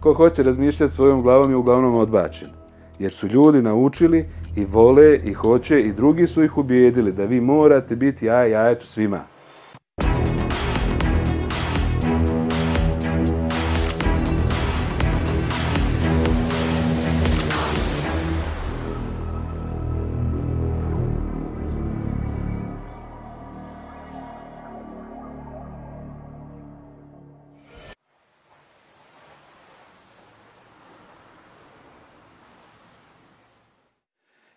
Ko hoće razmišljati svojom glavom je uglavnom odbačen. Jer su ljudi naučili i vole i hoće i drugi su ih ubijedili da vi morate biti jaj jajetu svima.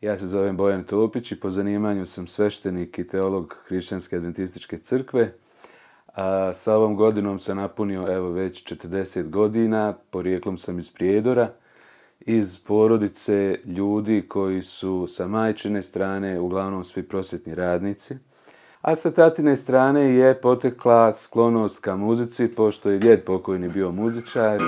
Ja se zovem Bojan Topić i po zanimanju sam sveštenik i teolog Hrišćanske adventističke crkve. A sa ovom godinom sam napunio evo već 40 godina, porijeklom sam iz Prijedora, iz porodice ljudi koji su sa majčine strane uglavnom svi prosvjetni radnici. A sa tatine strane je potekla sklonost ka muzici, pošto je djed pokojni bio muzičar.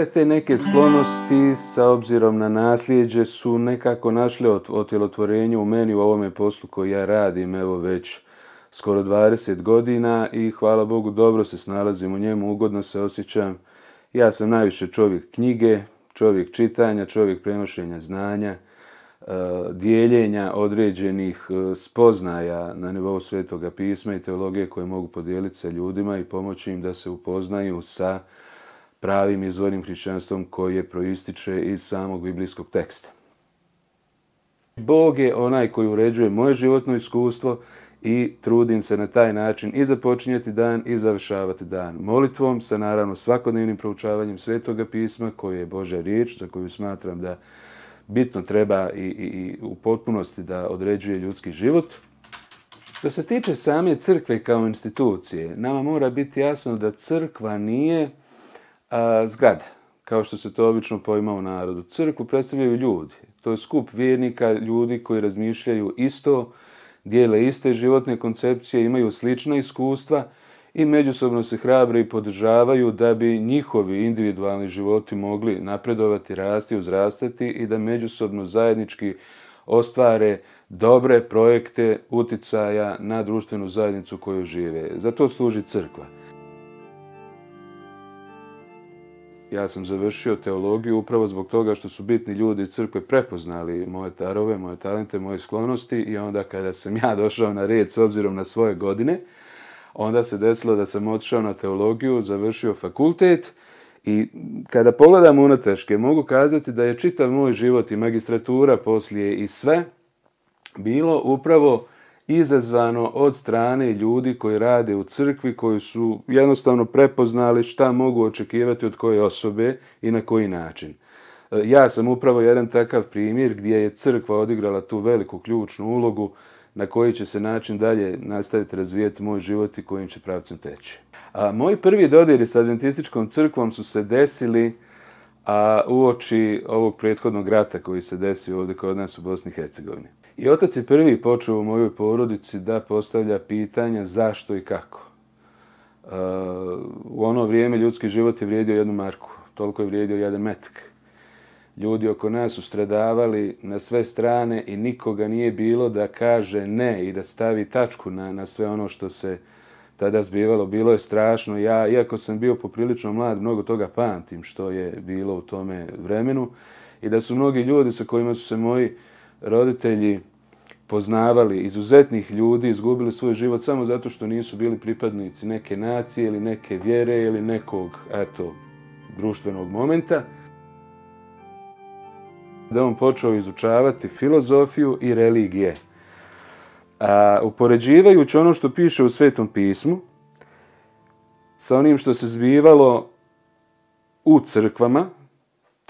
Sve te neke sklonosti sa obzirom na nasljeđe su nekako našle otjelotvorenje u meni u ovome poslu koji ja radim, evo već skoro 20 godina i hvala Bogu dobro se snalazim u njemu, ugodno se osjećam. Ja sam najviše čovjek knjige, čovjek čitanja, čovjek prenošenja znanja, e, dijeljenja određenih e, spoznaja na nivou svetoga pisma i teologije koje mogu podijeliti sa ljudima i pomoći im da se upoznaju sa pravim izvornim hrišćanstvom koje proističe iz samog biblijskog teksta. Bog je onaj koji uređuje moje životno iskustvo i trudim se na taj način i započinjati dan i završavati dan molitvom sa naravno svakodnevnim proučavanjem svetoga pisma koje je Božja riječ za koju smatram da bitno treba i, i, i u potpunosti da određuje ljudski život. Što se tiče same crkve kao institucije, nama mora biti jasno da crkva nije a, zgrade, kao što se to obično poima u narodu. Crkvu predstavljaju ljudi. To je skup vjernika, ljudi koji razmišljaju isto, dijele iste životne koncepcije, imaju slična iskustva i međusobno se hrabre i podržavaju da bi njihovi individualni životi mogli napredovati, rasti, uzrastati i da međusobno zajednički ostvare dobre projekte uticaja na društvenu zajednicu koju žive. Zato služi crkva. Ja sam završio teologiju upravo zbog toga što su bitni ljudi iz crkve prepoznali moje tarove, moje talente, moje sklonosti i onda kada sam ja došao na red s obzirom na svoje godine, onda se desilo da sam otišao na teologiju, završio fakultet i kada pogledam unutraške mogu kazati da je čitav moj život i magistratura poslije i sve bilo upravo izazvano od strane ljudi koji rade u crkvi, koji su jednostavno prepoznali šta mogu očekivati od koje osobe i na koji način. E, ja sam upravo jedan takav primjer gdje je crkva odigrala tu veliku ključnu ulogu na koji će se način dalje nastaviti razvijeti moj život i kojim će pravcem teći. A, moji prvi dodiri sa adventističkom crkvom su se desili a, uoči ovog prethodnog rata koji se desio ovdje kod nas u Bosni i Hercegovini. I otac je prvi počeo u mojoj porodici da postavlja pitanja zašto i kako. Uh, u ono vrijeme ljudski život je vrijedio jednu marku, toliko je vrijedio jedan metak. Ljudi oko nas su stradavali na sve strane i nikoga nije bilo da kaže ne i da stavi tačku na, na sve ono što se tada zbivalo. Bilo je strašno. Ja, iako sam bio poprilično mlad, mnogo toga pamtim što je bilo u tome vremenu. I da su mnogi ljudi sa kojima su se moji roditelji poznavali izuzetnih ljudi, izgubili svoj život samo zato što nisu bili pripadnici neke nacije ili neke vjere ili nekog, eto, društvenog momenta. Da on počeo izučavati filozofiju i religije. A, upoređivajući ono što piše u Svetom pismu sa onim što se zbivalo u crkvama,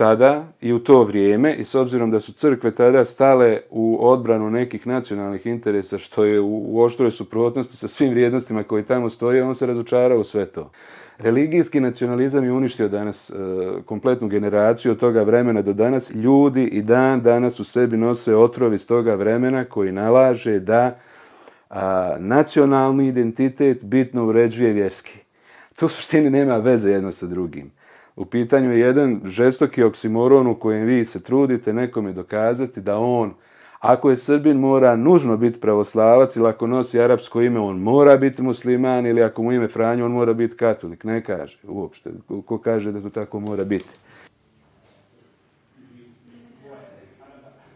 tada i u to vrijeme i s obzirom da su crkve tada stale u odbranu nekih nacionalnih interesa što je u oštroj suprotnosti sa svim vrijednostima koji tamo stoje, on se razočarao u sve to. Religijski nacionalizam je uništio danas e, kompletnu generaciju od toga vremena do danas. Ljudi i dan danas u sebi nose otrovi iz toga vremena koji nalaže da a, nacionalni identitet bitno uređuje vjerski. To u suštini nema veze jedno sa drugim U pitanju je jedan žestoki oksimoron u kojem vi se trudite nekome dokazati da on, ako je Srbin, mora nužno biti pravoslavac ili ako nosi arapsko ime, on mora biti musliman ili ako mu ime Franjo, on mora biti katolik. Ne kaže uopšte. Ko kaže da to tako mora biti?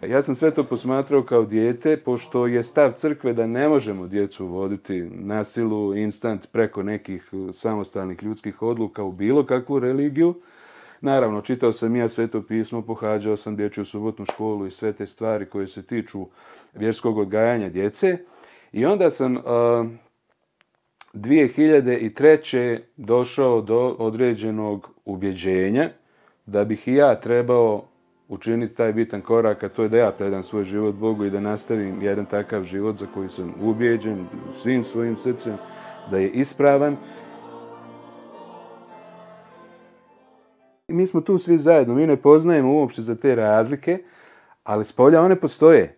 Ja sam sve to posmatrao kao dijete, pošto je stav crkve da ne možemo djecu voditi na silu instant preko nekih samostalnih ljudskih odluka u bilo kakvu religiju. Naravno, čitao sam ja sveto pismo, pohađao sam dječju subotnu školu i sve te stvari koje se tiču vjerskog odgajanja djece. I onda sam uh, 2003. došao do određenog ubjeđenja da bih i ja trebao učiniti taj bitan korak, a to je da ja predam svoj život Bogu i da nastavim jedan takav život za koji sam ubijeđen svim svojim srcem, da je ispravan. Mi smo tu svi zajedno, mi ne poznajemo uopšte za te razlike, ali s polja one postoje.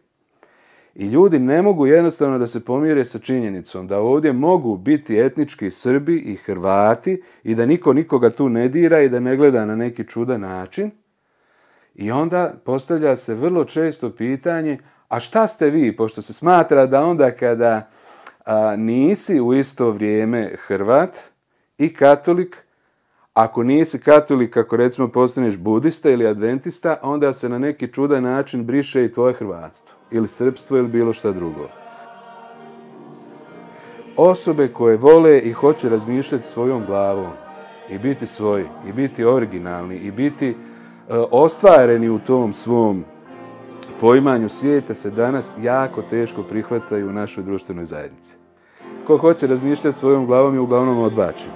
I ljudi ne mogu jednostavno da se pomire sa činjenicom da ovdje mogu biti etnički Srbi i Hrvati i da niko nikoga tu ne dira i da ne gleda na neki čudan način, I onda postavlja se vrlo često pitanje, a šta ste vi, pošto se smatra da onda kada a, nisi u isto vrijeme Hrvat i katolik, ako nisi katolik, ako recimo postaneš budista ili adventista, onda se na neki čudan način briše i tvoje hrvatstvo, ili srpstvo, ili bilo šta drugo. Osobe koje vole i hoće razmišljati svojom glavom i biti svoji, i biti originalni, i biti E, ostvareni u tom svom poimanju svijeta se danas jako teško prihvataju u našoj društvenoj zajednici. Ko hoće razmišljati svojom glavom je uglavnom odbačen.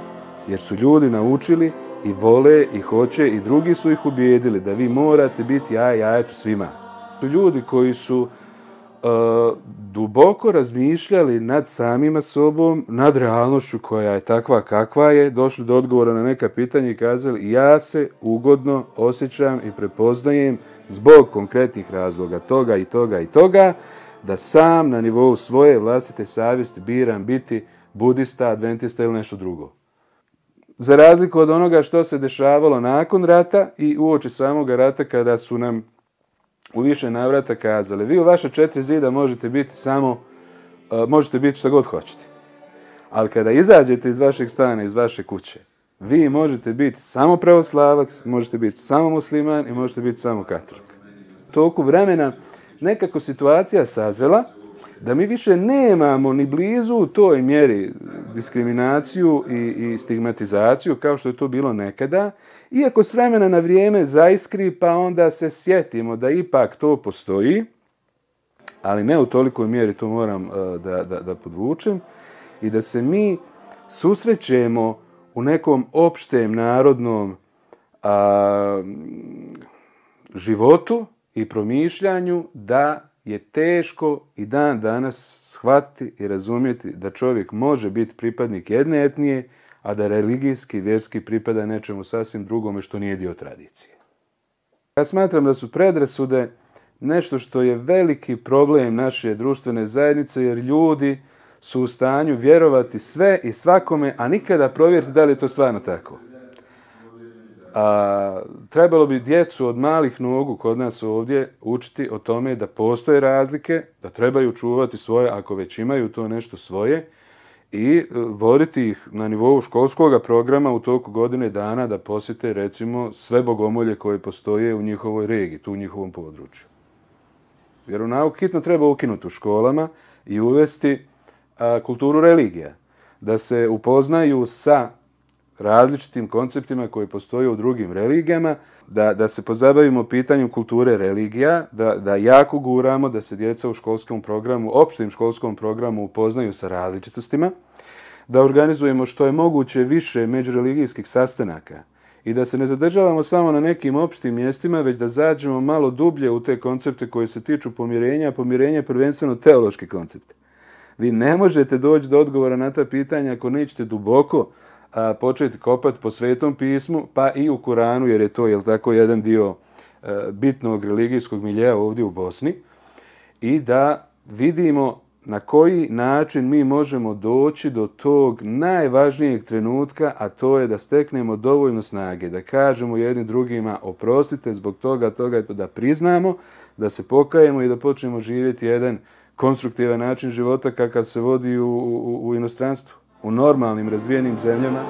Jer su ljudi naučili i vole i hoće i drugi su ih ubijedili da vi morate biti ja jajetu svima. Su ljudi koji su uh, duboko razmišljali nad samima sobom, nad realnošću koja je takva kakva je, došli do odgovora na neka pitanja i kazali ja se ugodno osjećam i prepoznajem zbog konkretnih razloga toga i toga i toga, da sam na nivou svoje vlastite savjesti biram biti budista, adventista ili nešto drugo. Za razliku od onoga što se dešavalo nakon rata i uoči samog rata kada su nam u više navrata kazali, vi u vaše četiri zida možete biti samo, e, možete biti što god hoćete. Ali kada izađete iz vašeg stana, iz vaše kuće, vi možete biti samo pravoslavac, možete biti samo musliman i možete biti samo katolik. Toku vremena nekako situacija sazela, da mi više nemamo ni blizu u toj mjeri diskriminaciju i, i stigmatizaciju kao što je to bilo nekada, iako s vremena na vrijeme zaiskri pa onda se sjetimo da ipak to postoji, ali ne u tolikoj mjeri, to moram uh, da, da, da podvučem, i da se mi susrećemo u nekom opštem narodnom a, životu i promišljanju da je teško i dan danas shvatiti i razumjeti da čovjek može biti pripadnik jedne etnije, a da religijski, vjerski pripada nečemu sasvim drugome što nije dio tradicije. Ja smatram da su predrasude nešto što je veliki problem naše društvene zajednice, jer ljudi su u stanju vjerovati sve i svakome, a nikada provjeriti da li je to stvarno tako a, trebalo bi djecu od malih nogu kod nas ovdje učiti o tome da postoje razlike, da trebaju čuvati svoje, ako već imaju to nešto svoje, i e, voditi ih na nivou školskog programa u toku godine dana da posjete recimo sve bogomolje koje postoje u njihovoj regiji, tu u njihovom području. Jer u nauk hitno treba ukinuti u školama i uvesti a, kulturu religija, da se upoznaju sa različitim konceptima koji postoje u drugim religijama, da, da se pozabavimo pitanjem kulture religija, da, da jako guramo da se djeca u školskom programu, opštim školskom programu upoznaju sa različitostima, da organizujemo što je moguće više međureligijskih sastanaka i da se ne zadržavamo samo na nekim opštim mjestima, već da zađemo malo dublje u te koncepte koje se tiču pomirenja, a pomirenje je prvenstveno teološki koncept. Vi ne možete doći do odgovora na ta pitanja ako nećete duboko a, početi kopati po svetom pismu, pa i u Kuranu, jer je to jel tako jedan dio a, bitnog religijskog miljeja ovdje u Bosni, i da vidimo na koji način mi možemo doći do tog najvažnijeg trenutka, a to je da steknemo dovoljno snage, da kažemo jednim drugima oprostite zbog toga, toga je to da priznamo, da se pokajemo i da počnemo živjeti jedan konstruktivan način života kakav se vodi u, u, u inostranstvu, u normalnim razvijenim zemljama.